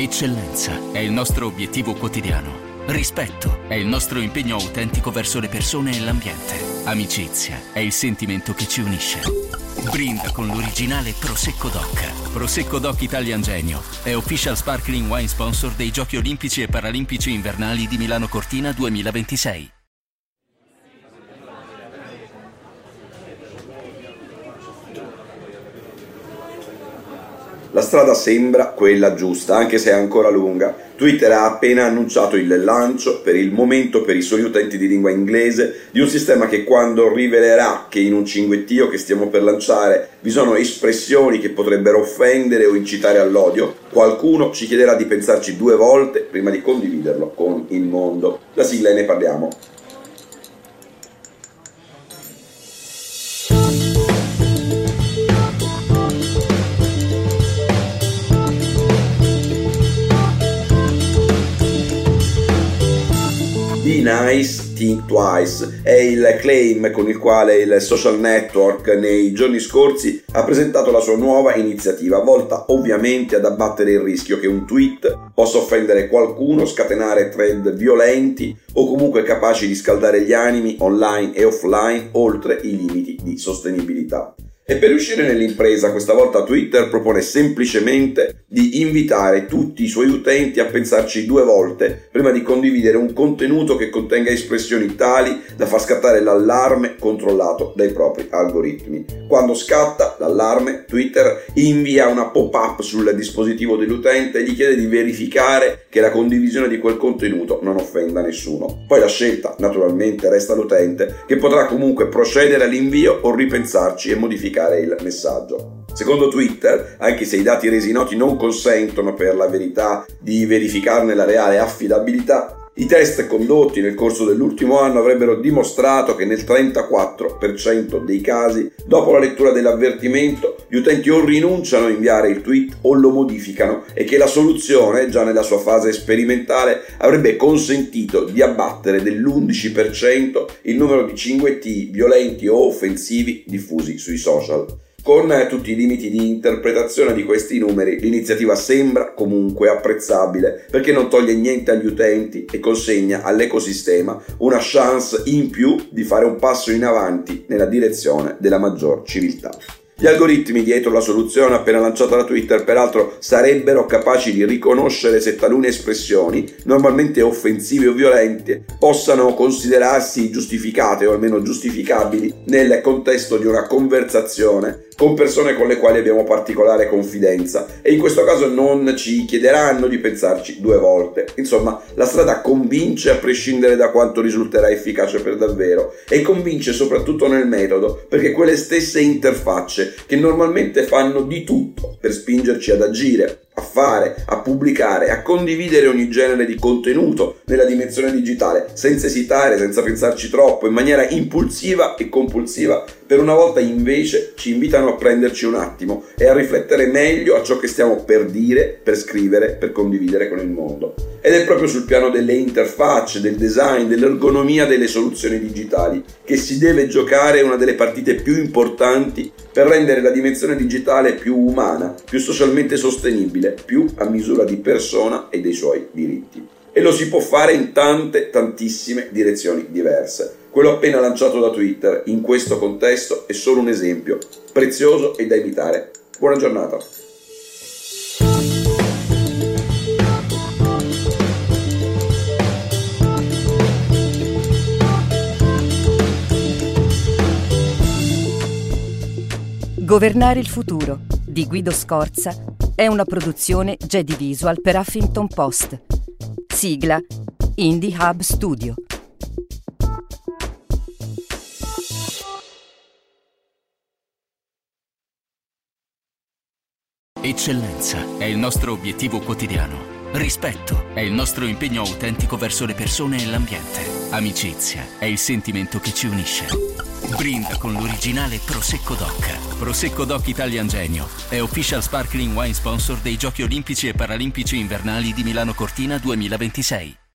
Eccellenza è il nostro obiettivo quotidiano. Rispetto è il nostro impegno autentico verso le persone e l'ambiente. Amicizia è il sentimento che ci unisce. Brinda con l'originale Prosecco Doc. Prosecco Doc Italian Genio è official sparkling wine sponsor dei Giochi Olimpici e Paralimpici Invernali di Milano Cortina 2026. La strada sembra quella giusta, anche se è ancora lunga. Twitter ha appena annunciato il lancio, per il momento per i suoi utenti di lingua inglese, di un sistema che quando rivelerà che in un cinguettio che stiamo per lanciare vi sono espressioni che potrebbero offendere o incitare all'odio, qualcuno ci chiederà di pensarci due volte prima di condividerlo con il mondo. La sigla e ne parliamo. Be Nice, Think Twice è il claim con il quale il social network nei giorni scorsi ha presentato la sua nuova iniziativa, volta ovviamente ad abbattere il rischio che un tweet possa offendere qualcuno, scatenare thread violenti o comunque capaci di scaldare gli animi online e offline oltre i limiti di sostenibilità. E per riuscire nell'impresa, questa volta Twitter propone semplicemente di invitare tutti i suoi utenti a pensarci due volte prima di condividere un contenuto che contenga espressioni tali da far scattare l'allarme controllato dai propri algoritmi. Quando scatta l'allarme, Twitter invia una pop-up sul dispositivo dell'utente e gli chiede di verificare che la condivisione di quel contenuto non offenda nessuno. Poi la scelta, naturalmente, resta all'utente che potrà comunque procedere all'invio o ripensarci e modificare modificare il messaggio. Secondo Twitter, anche se i dati resi noti non consentono per la verità di verificarne la reale affidabilità, i test condotti nel corso dell'ultimo anno avrebbero dimostrato che nel 34% dei casi, dopo la lettura dell'avvertimento, gli utenti o rinunciano a inviare il tweet o lo modificano e che la soluzione, già nella sua fase sperimentale, avrebbe consentito di abbattere dell'11% il numero di cinguetti violenti o offensivi diffusi sui social. Con tutti i limiti di interpretazione di questi numeri, l'iniziativa sembra comunque apprezzabile perché non toglie niente agli utenti e consegna all'ecosistema una chance in più di fare un passo in avanti nella direzione della maggior civiltà. Gli algoritmi dietro la soluzione appena lanciata da Twitter peraltro sarebbero capaci di riconoscere se talune espressioni, normalmente offensive o violente, possano considerarsi giustificate o almeno giustificabili nel contesto di una conversazione con persone con le quali abbiamo particolare confidenza e in questo caso non ci chiederanno di pensarci due volte. Insomma, la strada convince a prescindere da quanto risulterà efficace per davvero e convince soprattutto nel metodo perché quelle stesse interfacce che normalmente fanno di tutto per spingerci ad agire, a fare, a pubblicare, a condividere ogni genere di contenuto nella dimensione digitale, senza esitare, senza pensarci troppo, in maniera impulsiva e compulsiva, per una volta invece ci invitano a prenderci un attimo e a riflettere meglio a ciò che stiamo per dire, per scrivere, per condividere con il mondo. Ed è proprio sul piano delle interfacce, del design, dell'ergonomia delle soluzioni digitali che si deve giocare una delle partite più importanti per rendere la dimensione digitale più umana, più socialmente sostenibile, più a misura di persona e dei suoi diritti. E lo si può fare in tante, tantissime direzioni diverse. Quello appena lanciato da Twitter in questo contesto è solo un esempio, prezioso e da imitare. Buona giornata. Governare il futuro di Guido Scorza è una produzione Jedi Visual per Huffington Post. Sigla Indie Hub Studio. Eccellenza è il nostro obiettivo quotidiano. Rispetto è il nostro impegno autentico verso le persone e l'ambiente. Amicizia è il sentimento che ci unisce. Brinda con l'originale Prosecco Doc. Prosecco Doc Italian Genio è official sparkling wine sponsor dei Giochi Olimpici e Paralimpici Invernali di Milano Cortina 2026.